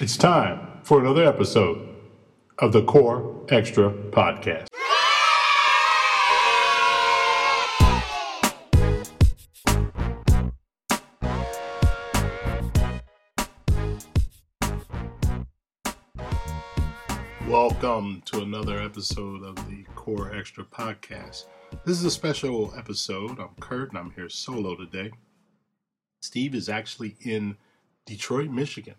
It's time for another episode of the Core Extra Podcast. Welcome to another episode of the Core Extra Podcast. This is a special episode. I'm Kurt and I'm here solo today. Steve is actually in Detroit, Michigan,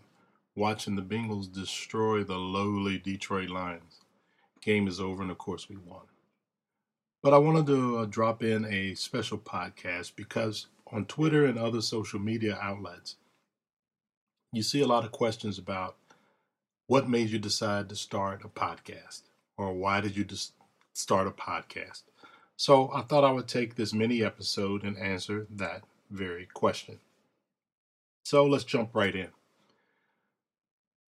watching the Bengals destroy the lowly Detroit Lions. Game is over, and of course, we won. But I wanted to uh, drop in a special podcast because on Twitter and other social media outlets, you see a lot of questions about what made you decide to start a podcast or why did you just start a podcast. So I thought I would take this mini episode and answer that very question. So let's jump right in.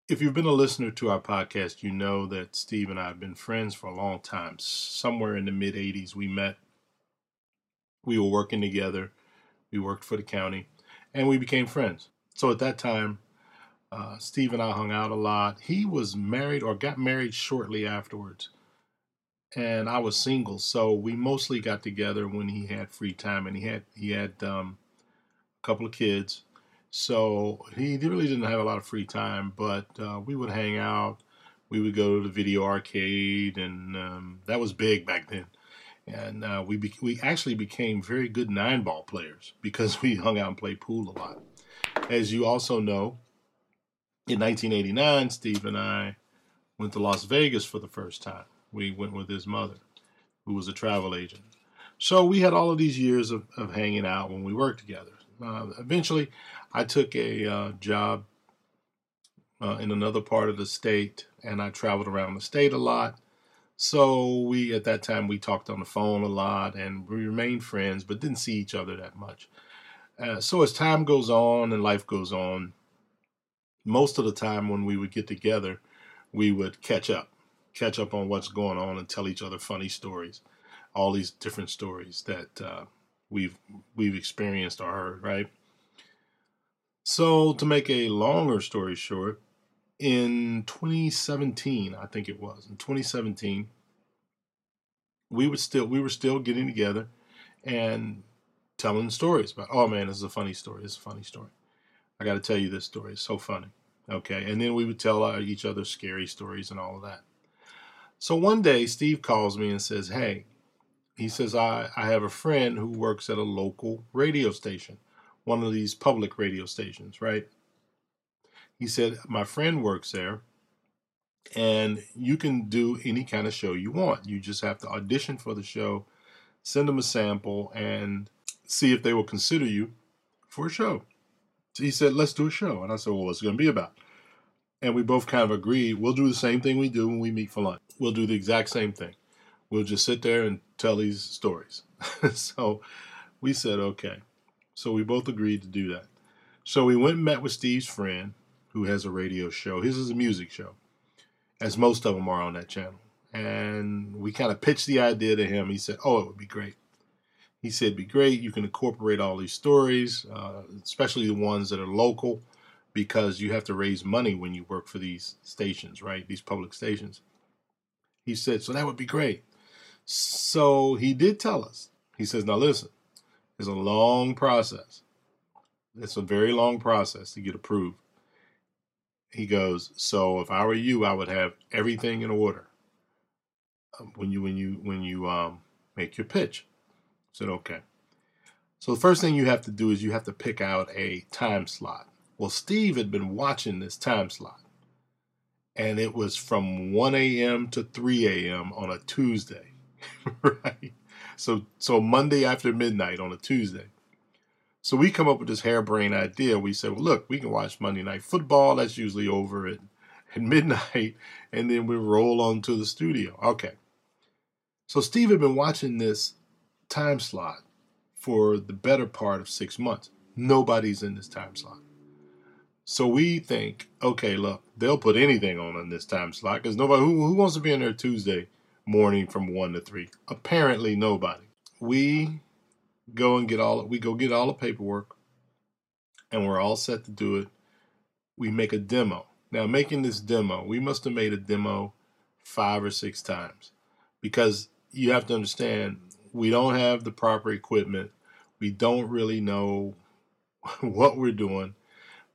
If you've been a listener to our podcast, you know that Steve and I have been friends for a long time. Somewhere in the mid 80s, we met. We were working together. We worked for the county and we became friends. So at that time, uh, Steve and I hung out a lot. He was married or got married shortly afterwards. And I was single, so we mostly got together when he had free time, and he had he had um, a couple of kids, so he really didn't have a lot of free time, but uh, we would hang out. We would go to the video arcade, and um, that was big back then. And uh, we be- we actually became very good nine ball players because we hung out and played pool a lot. As you also know, in 1989, Steve and I went to Las Vegas for the first time. We went with his mother, who was a travel agent. So we had all of these years of, of hanging out when we worked together. Uh, eventually, I took a uh, job uh, in another part of the state, and I traveled around the state a lot. So we, at that time, we talked on the phone a lot, and we remained friends, but didn't see each other that much. Uh, so as time goes on and life goes on, most of the time when we would get together, we would catch up, catch up on what's going on, and tell each other funny stories, all these different stories that uh, we've we've experienced or heard, right? So to make a longer story short, in 2017, I think it was, in 2017, we would still we were still getting together and telling stories about, oh man, this is a funny story. This is a funny story. I got to tell you this story. It's so funny. Okay. And then we would tell uh, each other scary stories and all of that. So one day, Steve calls me and says, Hey, he says, I, I have a friend who works at a local radio station, one of these public radio stations, right? He said, My friend works there, and you can do any kind of show you want. You just have to audition for the show, send them a sample, and see if they will consider you for a show. So he said, Let's do a show. And I said, Well, what's it going to be about? And we both kind of agreed we'll do the same thing we do when we meet for lunch. We'll do the exact same thing. We'll just sit there and tell these stories. so we said, okay. So we both agreed to do that. So we went and met with Steve's friend who has a radio show. His is a music show, as most of them are on that channel. And we kind of pitched the idea to him. He said, oh, it would be great. He said, be great. You can incorporate all these stories, uh, especially the ones that are local, because you have to raise money when you work for these stations, right? These public stations. He said, so that would be great. So he did tell us. He says, now listen, it's a long process. It's a very long process to get approved. He goes, so if I were you, I would have everything in order um, when you when you when you um, make your pitch. I said, okay. So the first thing you have to do is you have to pick out a time slot. Well, Steve had been watching this time slot, and it was from 1 a.m. to 3 a.m. on a Tuesday. right? So so Monday after midnight on a Tuesday. So we come up with this harebrained idea. We said, well, look, we can watch Monday night football. That's usually over at, at midnight, and then we roll on to the studio. Okay. So Steve had been watching this time slot for the better part of six months. Nobody's in this time slot. So we think, okay, look, they'll put anything on in this time slot because nobody who, who wants to be in there Tuesday morning from one to three. Apparently, nobody. We go and get all we go get all the paperwork, and we're all set to do it. We make a demo. Now, making this demo, we must have made a demo five or six times because you have to understand we don't have the proper equipment. We don't really know what we're doing,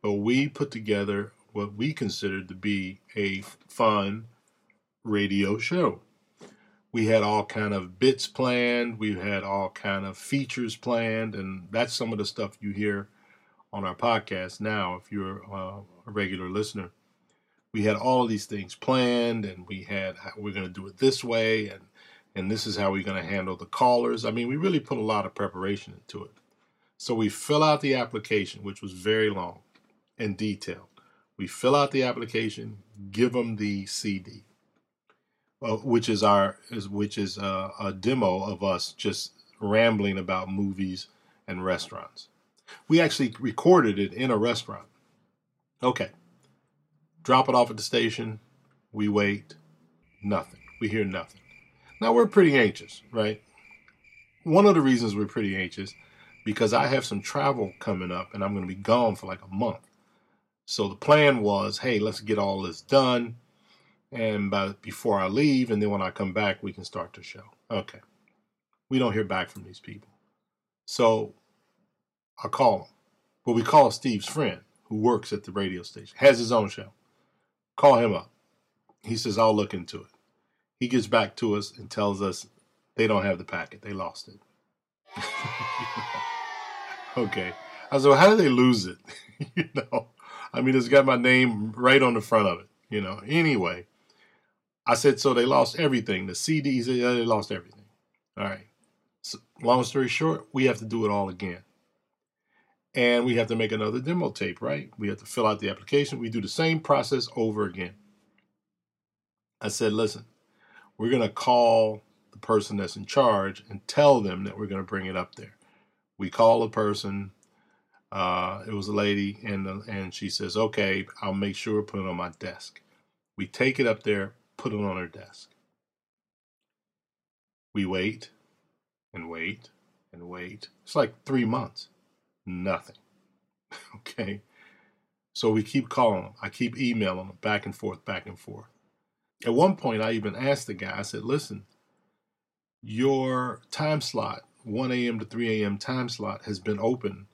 but we put together what we considered to be a fun radio show. We had all kind of bits planned, we had all kind of features planned, and that's some of the stuff you hear on our podcast now if you're uh, a regular listener. We had all of these things planned and we had we're going to do it this way and and this is how we're going to handle the callers. I mean, we really put a lot of preparation into it. So we fill out the application, which was very long and detailed. We fill out the application, give them the CD, uh, which is our is which is a, a demo of us just rambling about movies and restaurants. We actually recorded it in a restaurant. Okay. Drop it off at the station. We wait. Nothing. We hear nothing. Now we're pretty anxious, right? One of the reasons we're pretty anxious because I have some travel coming up and I'm going to be gone for like a month. So the plan was, hey, let's get all this done and by before I leave and then when I come back we can start the show. Okay. We don't hear back from these people. So I call him. But we call Steve's friend who works at the radio station, has his own show. Call him up. He says, I'll look into it. He gets back to us and tells us they don't have the packet. They lost it. okay. I said, well, how did they lose it? you know, I mean, it's got my name right on the front of it, you know. Anyway, I said, so they lost everything. The CDs, they lost everything. All right. So, long story short, we have to do it all again. And we have to make another demo tape, right? We have to fill out the application. We do the same process over again. I said, listen, we're going to call the person that's in charge and tell them that we're going to bring it up there. We call the person. Uh, it was a lady, and and she says, "Okay, I'll make sure to put it on my desk." We take it up there, put it on her desk. We wait and wait and wait. It's like three months. Nothing. okay. So we keep calling them. I keep emailing them back and forth, back and forth. At one point, I even asked the guy, I said, listen, your time slot, 1 a.m. to 3 a.m. time slot, has been open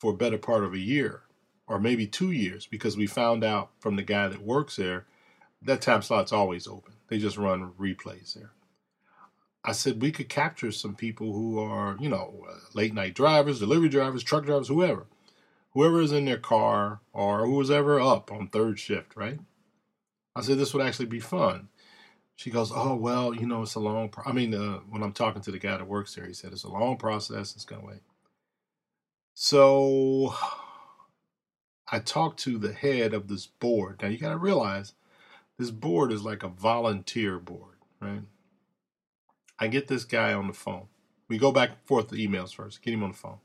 for a better part of a year or maybe two years because we found out from the guy that works there that time slot's always open. They just run replays there. I said we could capture some people who are, you know, uh, late night drivers, delivery drivers, truck drivers, whoever. Whoever is in their car or who was ever up on third shift, right? I said, this would actually be fun. She goes, oh, well, you know, it's a long, pro-. I mean, uh, when I'm talking to the guy that works there, he said, it's a long process. It's going to wait. So I talked to the head of this board. Now, you got to realize this board is like a volunteer board, right? I get this guy on the phone. We go back and forth the emails first, get him on the phone.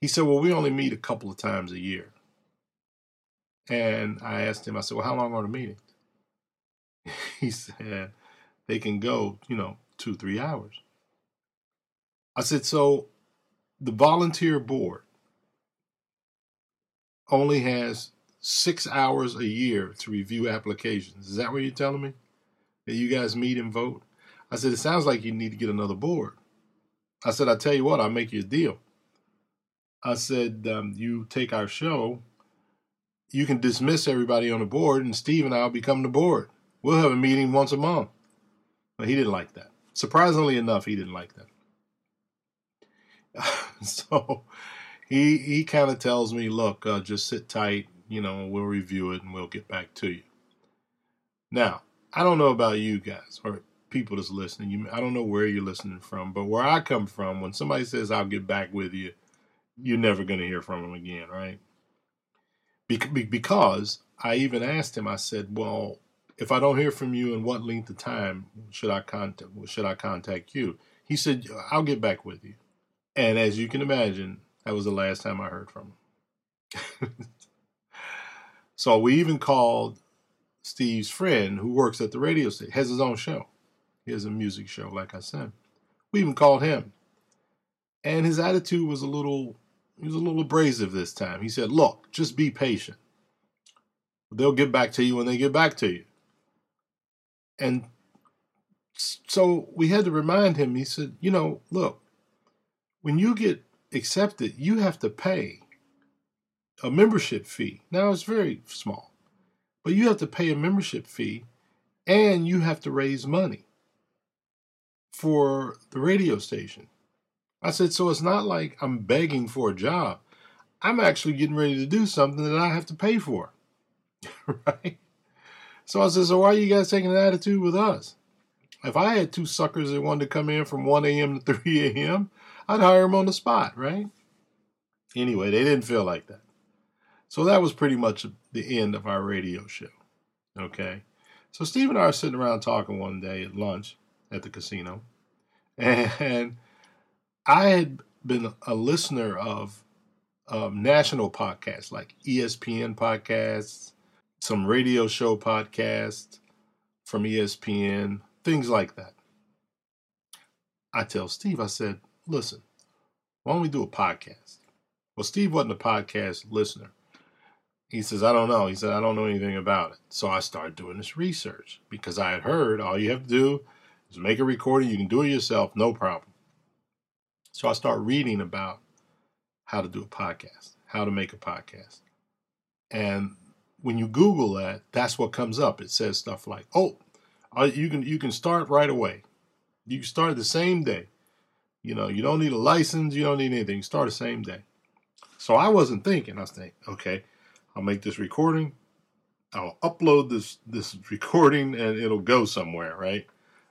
He said, well, we only meet a couple of times a year. And I asked him, I said, well, how long are the meetings? he said they can go, you know, two, three hours. I said, so the volunteer board only has six hours a year to review applications. Is that what you're telling me? That you guys meet and vote? I said, it sounds like you need to get another board. I said, I tell you what, I'll make you a deal. I said, um, you take our show, you can dismiss everybody on the board, and Steve and I'll become the board. We'll have a meeting once a month. But he didn't like that. Surprisingly enough, he didn't like that. so he he kind of tells me, look, uh, just sit tight. You know, we'll review it and we'll get back to you. Now, I don't know about you guys or people that's listening. You, I don't know where you're listening from, but where I come from, when somebody says I'll get back with you, you're never going to hear from them again, right? because I even asked him. I said, "Well, if I don't hear from you, in what length of time should I contact should I contact you?" He said, "I'll get back with you." And as you can imagine, that was the last time I heard from him. so we even called Steve's friend who works at the radio station, has his own show. He has a music show, like I said. We even called him. And his attitude was a little he was a little abrasive this time. He said, Look, just be patient. They'll get back to you when they get back to you. And so we had to remind him, he said, you know, look, when you get accepted, you have to pay a membership fee. Now it's very small, but you have to pay a membership fee and you have to raise money for the radio station. I said, so it's not like I'm begging for a job. I'm actually getting ready to do something that I have to pay for. right? So I said, so why are you guys taking an attitude with us? If I had two suckers that wanted to come in from 1 a.m. to 3 a.m., I'd hire them on the spot, right? Anyway, they didn't feel like that. So that was pretty much the end of our radio show. Okay. So Steve and I are sitting around talking one day at lunch at the casino. And I had been a listener of um, national podcasts like ESPN podcasts, some radio show podcasts from ESPN, things like that. I tell Steve, I said, listen, why don't we do a podcast? Well, Steve wasn't a podcast listener. He says, I don't know. He said, I don't know anything about it. So I started doing this research because I had heard all you have to do is make a recording. You can do it yourself, no problem. So I start reading about how to do a podcast, how to make a podcast. And when you Google that, that's what comes up. It says stuff like, "Oh, uh, you can you can start right away. You can start the same day. You know, you don't need a license. You don't need anything. You start the same day." So I wasn't thinking. I was thinking, okay, I'll make this recording. I'll upload this this recording, and it'll go somewhere, right?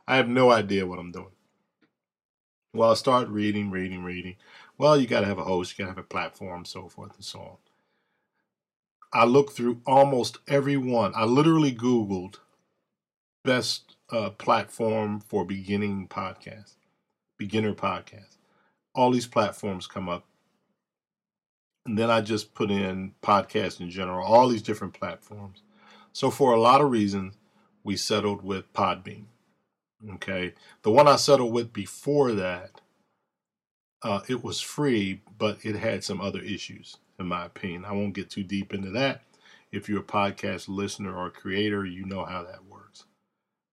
I have no idea what I'm doing. Well, I start reading, reading, reading. Well, you got to have a host, you got to have a platform, so forth and so on. I looked through almost every one. I literally Googled best uh, platform for beginning podcast, beginner podcast. All these platforms come up. And then I just put in podcast in general, all these different platforms. So, for a lot of reasons, we settled with Podbean. Okay. The one I settled with before that, uh, it was free, but it had some other issues, in my opinion. I won't get too deep into that. If you're a podcast listener or creator, you know how that works.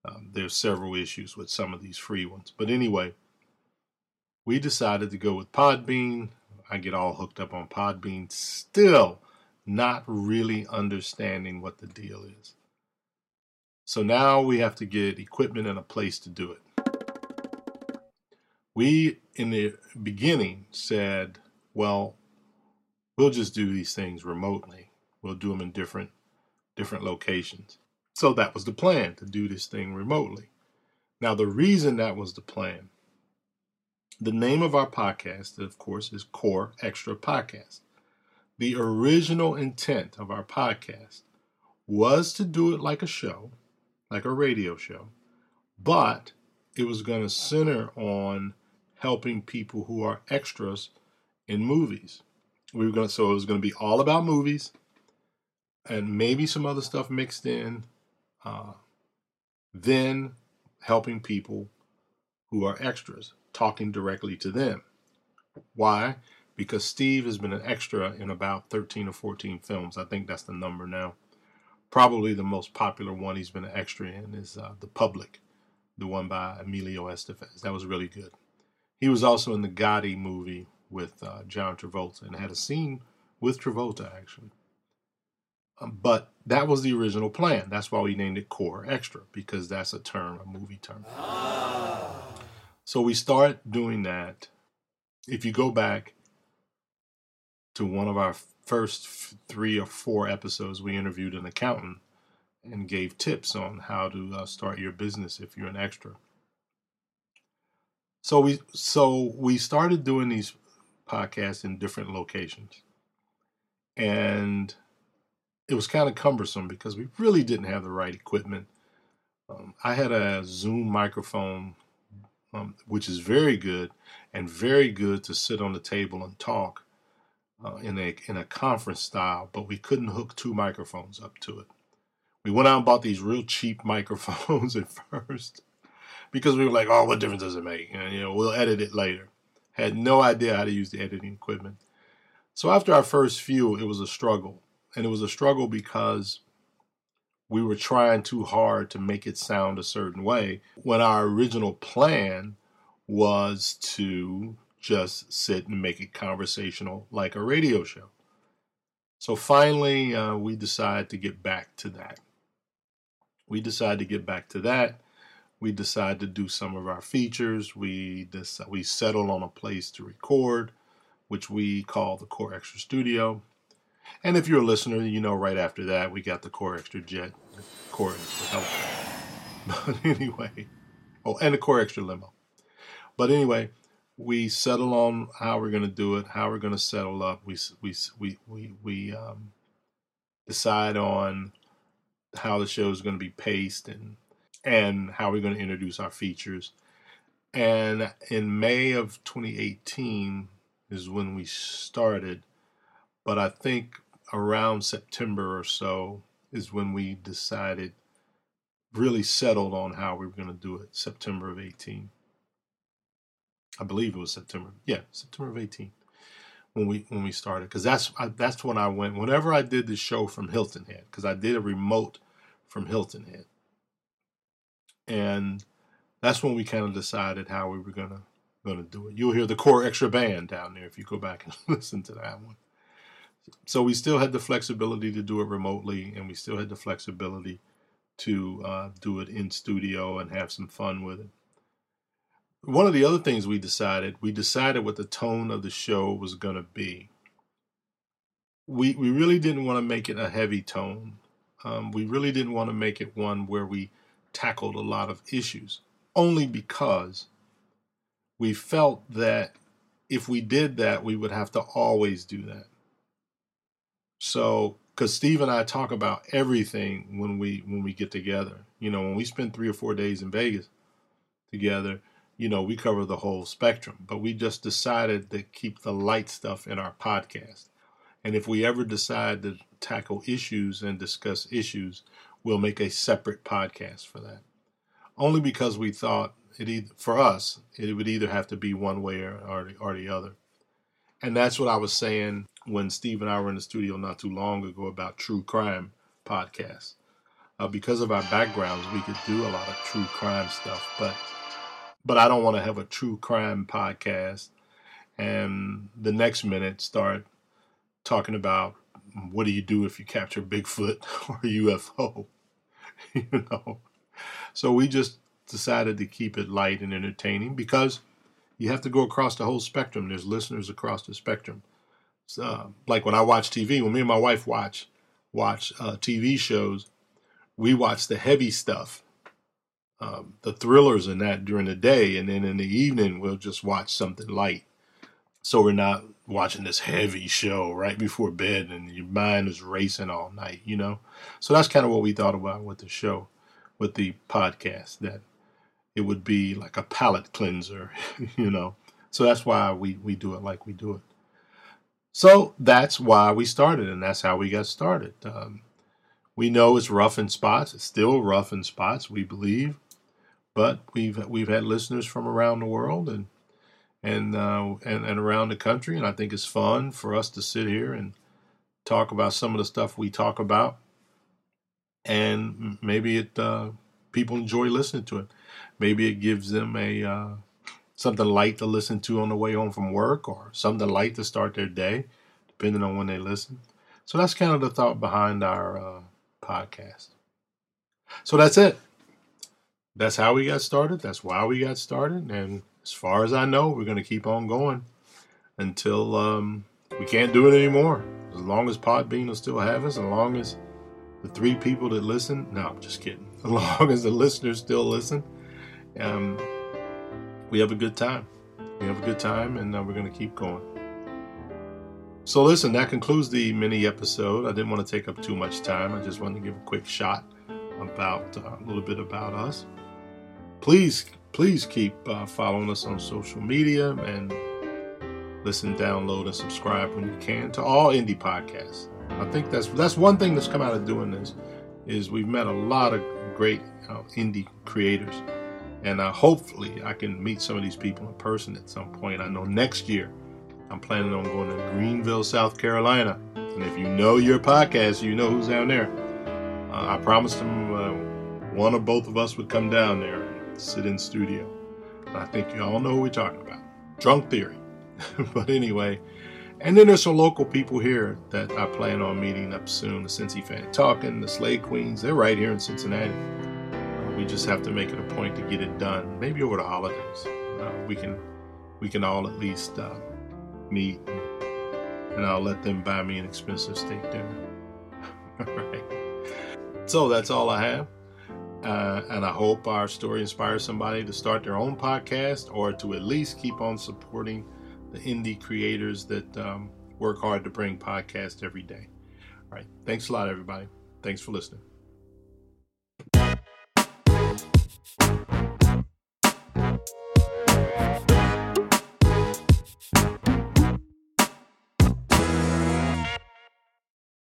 Um, there's several issues with some of these free ones. But anyway, we decided to go with Podbean. I get all hooked up on Podbean, still not really understanding what the deal is. So now we have to get equipment and a place to do it. We, in the beginning, said, well, we'll just do these things remotely. We'll do them in different different locations. So that was the plan to do this thing remotely. Now the reason that was the plan, the name of our podcast, of course, is Core Extra Podcast. The original intent of our podcast was to do it like a show like a radio show, but it was going to center on helping people who are extras in movies. We were going to, so it was going to be all about movies and maybe some other stuff mixed in. Uh, then helping people who are extras, talking directly to them. Why? Because Steve has been an extra in about 13 or 14 films. I think that's the number now probably the most popular one he's been an extra in is uh, The Public, the one by Emilio Estevez. That was really good. He was also in the Gotti movie with uh, John Travolta and had a scene with Travolta actually. Um, but that was the original plan. That's why we named it Core Extra because that's a term, a movie term. So we start doing that. If you go back to one of our first three or four episodes, we interviewed an accountant and gave tips on how to uh, start your business if you're an extra. So we so we started doing these podcasts in different locations, and it was kind of cumbersome because we really didn't have the right equipment. Um, I had a Zoom microphone, um, which is very good and very good to sit on the table and talk uh, in a in a conference style, but we couldn't hook two microphones up to it. We went out and bought these real cheap microphones at first because we were like, "Oh, what difference does it make?" And you know, we'll edit it later. Had no idea how to use the editing equipment. So after our first few, it was a struggle, and it was a struggle because we were trying too hard to make it sound a certain way when our original plan was to just sit and make it conversational like a radio show. So finally, uh, we decided to get back to that. We decided to get back to that. We decided to do some of our features. We decided, we settled on a place to record, which we call the Core Extra Studio. And if you're a listener, you know right after that we got the Core Extra Jet, Core Extra Helicopter. But anyway, oh, and the Core Extra Limo. But anyway, we settle on how we're going to do it, how we're going to settle up. We we we we we um, decide on how the show is going to be paced and and how we're going to introduce our features. And in May of 2018 is when we started, but I think around September or so is when we decided, really settled on how we were going to do it. September of 18. I believe it was September. Yeah, September of 18 when we when we started because that's I, that's when I went. Whenever I did the show from Hilton Head, because I did a remote from Hilton Head, and that's when we kind of decided how we were gonna gonna do it. You'll hear the core extra band down there if you go back and listen to that one. So we still had the flexibility to do it remotely, and we still had the flexibility to uh, do it in studio and have some fun with it one of the other things we decided, we decided what the tone of the show was going to be. We we really didn't want to make it a heavy tone. Um, we really didn't want to make it one where we tackled a lot of issues, only because we felt that if we did that, we would have to always do that. So, because Steve and I talk about everything when we when we get together, you know, when we spend three or four days in Vegas together, you know, we cover the whole spectrum, but we just decided to keep the light stuff in our podcast. And if we ever decide to tackle issues and discuss issues, we'll make a separate podcast for that. Only because we thought it either, for us, it would either have to be one way or, or, or the other. And that's what I was saying when Steve and I were in the studio not too long ago about true crime podcasts. Uh, because of our backgrounds, we could do a lot of true crime stuff, but but I don't want to have a true crime podcast and the next minute start talking about what do you do if you capture Bigfoot or UFO, you know. So we just decided to keep it light and entertaining because you have to go across the whole spectrum. There's listeners across the spectrum. Uh, like when I watch TV, when me and my wife watch watch uh, TV shows, we watch the heavy stuff um, the thrillers and that during the day, and then in the evening we'll just watch something light. So we're not watching this heavy show right before bed, and your mind is racing all night, you know. So that's kind of what we thought about with the show, with the podcast, that it would be like a palate cleanser, you know. So that's why we we do it like we do it. So that's why we started, and that's how we got started. Um, we know it's rough in spots. It's still rough in spots, we believe but we've we've had listeners from around the world and and uh, and and around the country, and I think it's fun for us to sit here and talk about some of the stuff we talk about, and maybe it uh, people enjoy listening to it. Maybe it gives them a uh, something light to listen to on the way home from work, or something light to start their day, depending on when they listen. So that's kind of the thought behind our uh, podcast. So that's it that's how we got started. That's why we got started. And as far as I know, we're going to keep on going until um, we can't do it anymore. As long as Podbean will still have us, as long as the three people that listen, no, I'm just kidding. As long as the listeners still listen, um, we have a good time. We have a good time, and uh, we're going to keep going. So, listen, that concludes the mini episode. I didn't want to take up too much time. I just wanted to give a quick shot about uh, a little bit about us please, please keep uh, following us on social media and listen, download, and subscribe when you can to all indie podcasts. I think that's that's one thing that's come out of doing this is we've met a lot of great uh, indie creators, and uh, hopefully I can meet some of these people in person at some point. I know next year I'm planning on going to Greenville, South Carolina, and if you know your podcast, you know who's down there. Uh, I promised them uh, one or both of us would come down there and sit in studio. I think you all know who we're talking about. Drunk Theory. but anyway, and then there's some local people here that I plan on meeting up soon. The Cincy Fan Talking, the Slade Queens, they're right here in Cincinnati. We just have to make it a point to get it done. Maybe over the holidays, uh, we can we can all at least uh, meet, and I'll let them buy me an expensive steak dinner. all right. So that's all I have. Uh, and I hope our story inspires somebody to start their own podcast or to at least keep on supporting the indie creators that um, work hard to bring podcasts every day. All right. Thanks a lot, everybody. Thanks for listening.